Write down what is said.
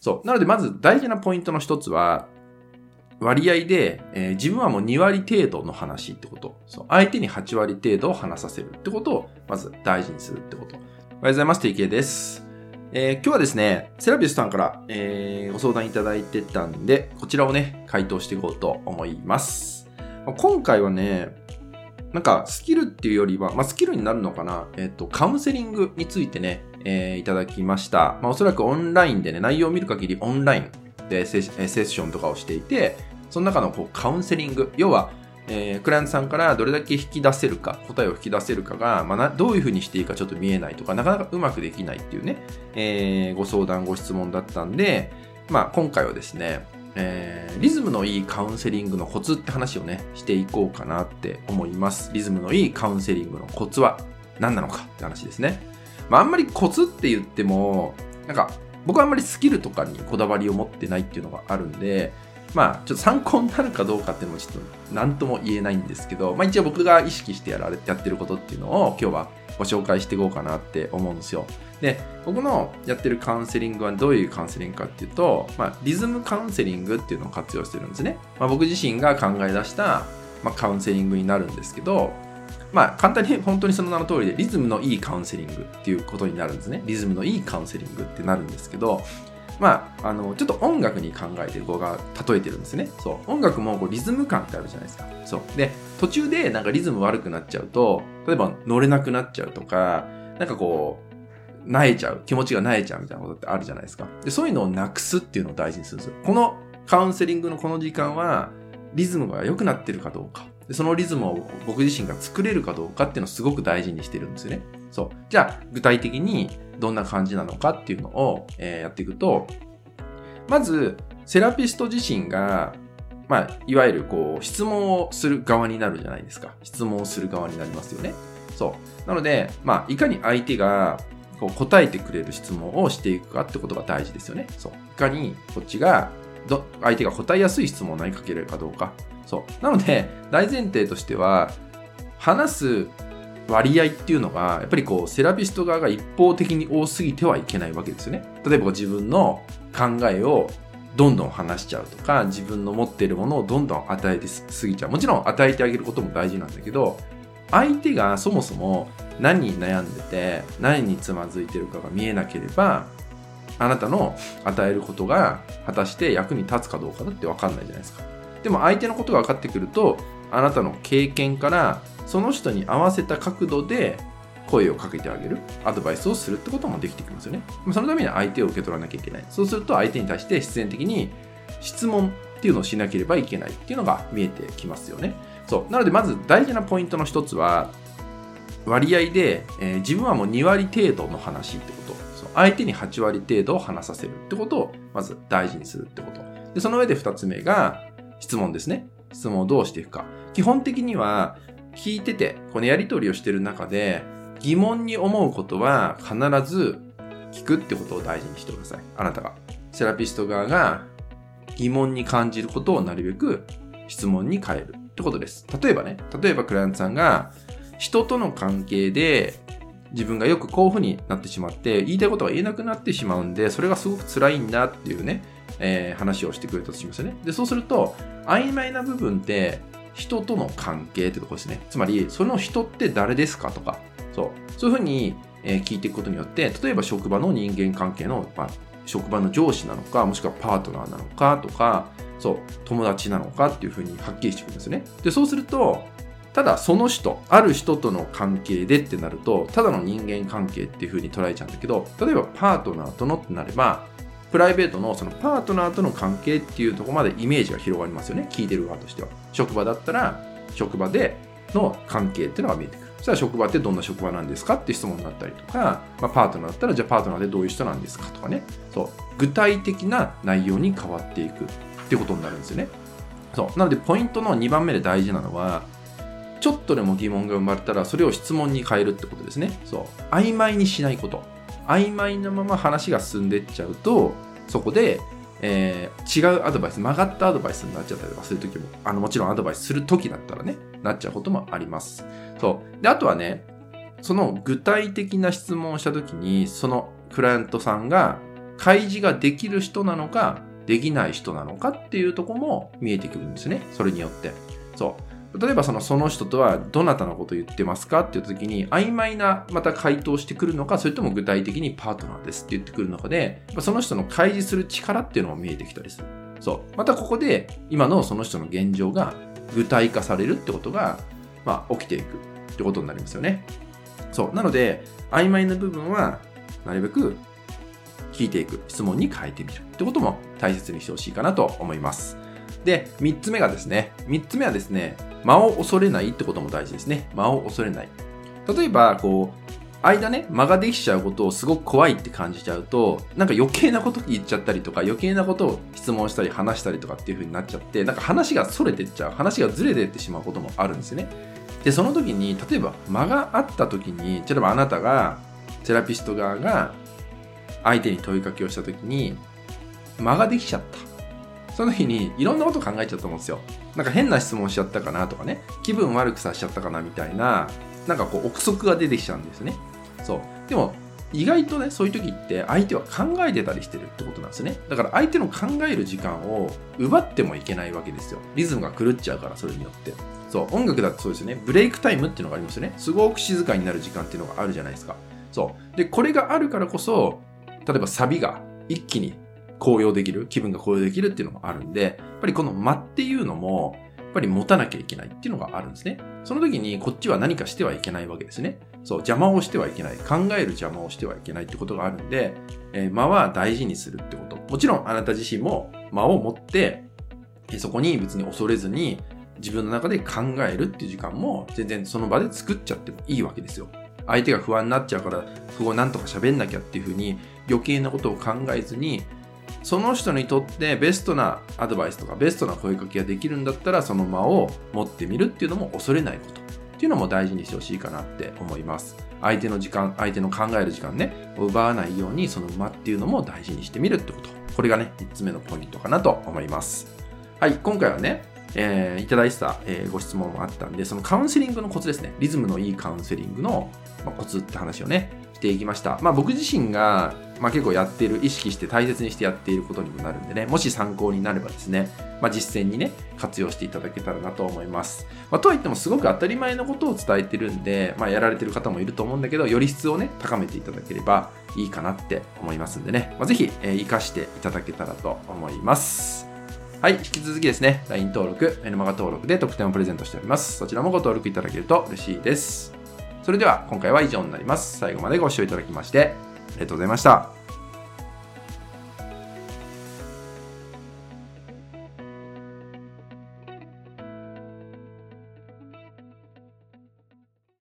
そう。なので、まず大事なポイントの一つは、割合で、えー、自分はもう2割程度の話ってこと。そう。相手に8割程度を話させるってことを、まず大事にするってこと。おはようございます。TK です。えー、今日はですね、セラピスさんから、えー、ご相談いただいてたんで、こちらをね、回答していこうと思います。今回はね、なんかスキルっていうよりは、まあ、スキルになるのかな、えっ、ー、と、カウンセリングについてね、えー、いただきました。まあ、おそらくオンラインでね、内容を見る限りオンラインでセッションとかをしていて、その中のこうカウンセリング、要は、えー、クライアントさんからどれだけ引き出せるか、答えを引き出せるかが、まあ、どういうふうにしていいかちょっと見えないとか、なかなかうまくできないっていうね、えー、ご相談、ご質問だったんで、まあ、今回はですね、えー、リズムのいいカウンセリングのコツって話をね、していこうかなって思います。リズムのいいカウンセリングのコツは何なのかって話ですね。まあ、あんまりコツって言っても、なんか、僕はあんまりスキルとかにこだわりを持ってないっていうのがあるんで、まあ、ちょっと参考になるかどうかっていうのもちょっと何とも言えないんですけど、まあ一応僕が意識してやられてやってることっていうのを今日はご紹介していこうかなって思うんですよ。で、僕のやってるカウンセリングはどういうカウンセリングかっていうと、まあ、リズムカウンセリングっていうのを活用してるんですね。まあ、僕自身が考え出した、まあ、カウンセリングになるんですけど、まあ、簡単に本当にその名の通りで、リズムのいいカウンセリングっていうことになるんですね。リズムのいいカウンセリングってなるんですけど、まあ、あの、ちょっと音楽に考えてる子が例えてるんですね。そう。音楽もこうリズム感ってあるじゃないですか。そう。で、途中でなんかリズム悪くなっちゃうと、例えば乗れなくなっちゃうとか、なんかこう、萎えちゃう、気持ちが萎えちゃうみたいなことってあるじゃないですか。で、そういうのをなくすっていうのを大事にするんですよ。このカウンセリングのこの時間は、リズムが良くなってるかどうか。でそのリズムを僕自身が作れるかどうかっていうのをすごく大事にしてるんですよね。そう。じゃあ、具体的にどんな感じなのかっていうのを、えー、やっていくと、まず、セラピスト自身が、まあ、いわゆるこう、質問をする側になるじゃないですか。質問をする側になりますよね。そう。なので、まあ、いかに相手がこう答えてくれる質問をしていくかってことが大事ですよね。そう。いかにこっちがど、相手が答えやすい質問を投げかけるかどうか。そう。なので、大前提としては、話す割合っていうのが、やっぱりこう、セラピスト側が一方的に多すぎてはいけないわけですよね。例えば自分の考えをどんどん話しちゃうとか、自分の持っているものをどんどん与えてすぎちゃう。もちろん与えてあげることも大事なんだけど、相手がそもそも何に悩んでて、何につまずいてるかが見えなければ、あなたの与えることが果たして役に立つかどうかだって分かんないじゃないですか。でも相手のことが分かってくると、あなたの経験からその人に合わせた角度で声をかけてあげる、アドバイスをするってこともできてきますよね。そのために相手を受け取らなきゃいけない。そうすると相手に対して必然的に質問っていうのをしなければいけないっていうのが見えてきますよね。そう。なのでまず大事なポイントの一つは、割合で、えー、自分はもう2割程度の話ってこと。相手に8割程度を話させるってことをまず大事にするってこと。で、その上で2つ目が質問ですね。質問をどうしていくか。基本的には聞いてて、このやり取りをしてる中で、疑問に思うことは必ず聞くってことを大事にしてください。あなたが。セラピスト側が疑問に感じることをなるべく質問に変えるってことです。例えばね、例えばクライアントさんが人との関係で自分がよくこういう風になってしまって言いたいことが言えなくなってしまうんで、それがすごく辛いんだっていうね、えー、話をしてくれたとしますよね。で、そうすると曖昧な部分って人との関係ってとこですね。つまり、その人って誰ですかとか、そう。そういうふうに、え聞いていくことによって、例えば職場の人間関係の、まあ、職場の上司なのか、もしくはパートナーなのかとか、そう、友達なのかっていうふうにはっきりしてくるんですね。で、そうすると、ただその人、ある人との関係でってなると、ただの人間関係っていうふうに捉えちゃうんだけど、例えばパートナーとのってなれば、プライベートのそのパートナーとの関係っていうところまでイメージが広がりますよね。聞いてる側としては。職場だったら、職場での関係っていうのが見えてくる。そしたら職場ってどんな職場なんですかって質問になったりとか、まあ、パートナーだったらじゃあパートナーでどういう人なんですかとかね。そう。具体的な内容に変わっていくってことになるんですよね。そう。なのでポイントの2番目で大事なのは、ちょっとでも疑問が生まれたらそれを質問に変えるってことですね。そう。曖昧にしないこと。曖昧なまま話が進んでっちゃうと、そこで、えー、違うアドバイス、曲がったアドバイスになっちゃったりとかするときも、あの、もちろんアドバイスするときだったらね、なっちゃうこともあります。そう。で、あとはね、その具体的な質問をしたときに、そのクライアントさんが開示ができる人なのか、できない人なのかっていうとこも見えてくるんですね。それによって。そう。例えばそのその人とはどなたのこと言ってますかっていう時に曖昧なまた回答してくるのか、それとも具体的にパートナーですって言ってくる中で、その人の開示する力っていうのも見えてきたりする。そう。またここで今のその人の現状が具体化されるってことが、まあ、起きていくってことになりますよね。そう。なので、曖昧な部分はなるべく聞いていく質問に変えてみるってことも大切にしてほしいかなと思います。で、3つ目がですね、3つ目はですね、間を恐れないってことも大事ですね。間を恐れない。例えば、こう、間ね、間ができちゃうことをすごく怖いって感じちゃうと、なんか余計なこと言っちゃったりとか、余計なことを質問したり話したりとかっていう風になっちゃって、なんか話が逸れてっちゃう、話がずれてってしまうこともあるんですよね。で、その時に、例えば間があった時に、例えばあなたが、セラピスト側が相手に問いかけをした時に、間ができちゃった。その時にいろんなこと考えちゃったと思うんですよ。なんか変な質問しちゃったかなとかね、気分悪くさせちゃったかなみたいな、なんかこう憶測が出てきちゃうんですね。そう。でも、意外とね、そういう時って相手は考えてたりしてるってことなんですね。だから相手の考える時間を奪ってもいけないわけですよ。リズムが狂っちゃうから、それによって。そう、音楽だとそうですよね。ブレイクタイムっていうのがありますよね。すごく静かになる時間っていうのがあるじゃないですか。そう。で、これがあるからこそ、例えばサビが一気に高揚できる、気分が高揚できるっていうのもあるんで、やっぱりこの間っていうのも、やっぱり持たなきゃいけないっていうのがあるんですね。その時にこっちは何かしてはいけないわけですね。そう、邪魔をしてはいけない。考える邪魔をしてはいけないってことがあるんで、えー、間は大事にするってこと。もちろんあなた自身も間を持って、そこに別に恐れずに自分の中で考えるっていう時間も全然その場で作っちゃってもいいわけですよ。相手が不安になっちゃうから、そこをなんとか喋んなきゃっていうふうに余計なことを考えずに、その人にとってベストなアドバイスとかベストな声かけができるんだったらその間を持ってみるっていうのも恐れないことっていうのも大事にしてほしいかなって思います。相手の時間、相手の考える時間ね、を奪わないようにその間っていうのも大事にしてみるってこと。これがね、3つ目のポイントかなと思います。はい、今回はね、えー、いただいてた、えー、ご質問もあったんで、そのカウンセリングのコツですね。リズムのいいカウンセリングの、まあ、コツって話をね、ていきました。まあ僕自身が、まあ、結構やってる、意識して大切にしてやっていることにもなるんでね、もし参考になればですね、まあ実践にね、活用していただけたらなと思います。まあとはいってもすごく当たり前のことを伝えてるんで、まあやられてる方もいると思うんだけど、より質をね、高めていただければいいかなって思いますんでね、まあ、ぜひ、えー、活かしていただけたらと思います。はい、引き続きですね、LINE 登録、メルマガ登録で特典をプレゼントしております。そちらもご登録いただけると嬉しいです。それでは今回は以上になります。最後までご視聴いただきましてありがとうございました。